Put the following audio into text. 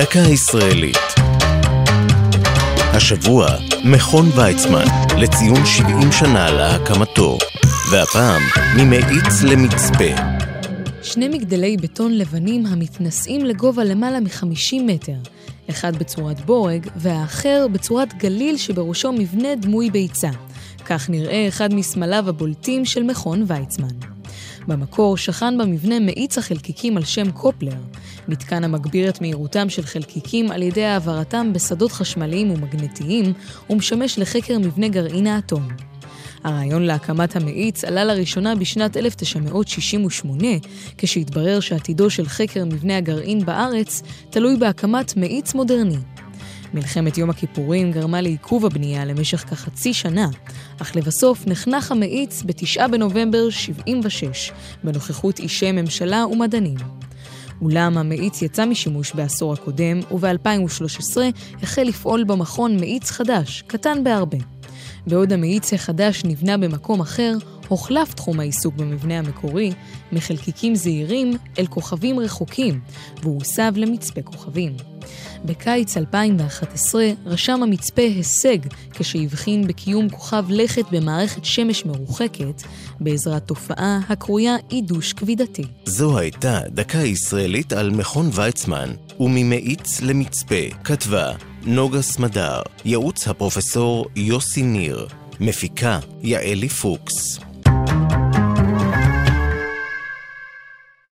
דקה ישראלית. השבוע, מכון ויצמן, לציון 70 שנה להקמתו, והפעם, ממאיץ למצפה. שני מגדלי בטון לבנים המתנשאים לגובה למעלה מ-50 מטר, אחד בצורת בורג והאחר בצורת גליל שבראשו מבנה דמוי ביצה. כך נראה אחד מסמליו הבולטים של מכון ויצמן. במקור שכן במבנה מאיץ החלקיקים על שם קופלר, מתקן המגביר את מהירותם של חלקיקים על ידי העברתם בשדות חשמליים ומגנטיים, ומשמש לחקר מבנה גרעין האטום. הרעיון להקמת המאיץ עלה לראשונה בשנת 1968, כשהתברר שעתידו של חקר מבנה הגרעין בארץ תלוי בהקמת מאיץ מודרני. מלחמת יום הכיפורים גרמה לעיכוב הבנייה למשך כחצי שנה, אך לבסוף נחנך המאיץ ב-9 בנובמבר 76, בנוכחות אישי ממשלה ומדענים. אולם המאיץ יצא משימוש בעשור הקודם, וב-2013 החל לפעול במכון מאיץ חדש, קטן בהרבה. בעוד המאיץ החדש נבנה במקום אחר, הוחלף תחום העיסוק במבנה המקורי מחלקיקים זעירים אל כוכבים רחוקים, והוא הוסב למצפה כוכבים. בקיץ 2011 רשם המצפה הישג כשהבחין בקיום כוכב לכת במערכת שמש מרוחקת בעזרת תופעה הקרויה עידוש כבידתי. זו הייתה דקה ישראלית על מכון ויצמן וממאיץ למצפה, כתבה נוגה סמדר, ייעוץ הפרופסור יוסי ניר, מפיקה יעלי פוקס.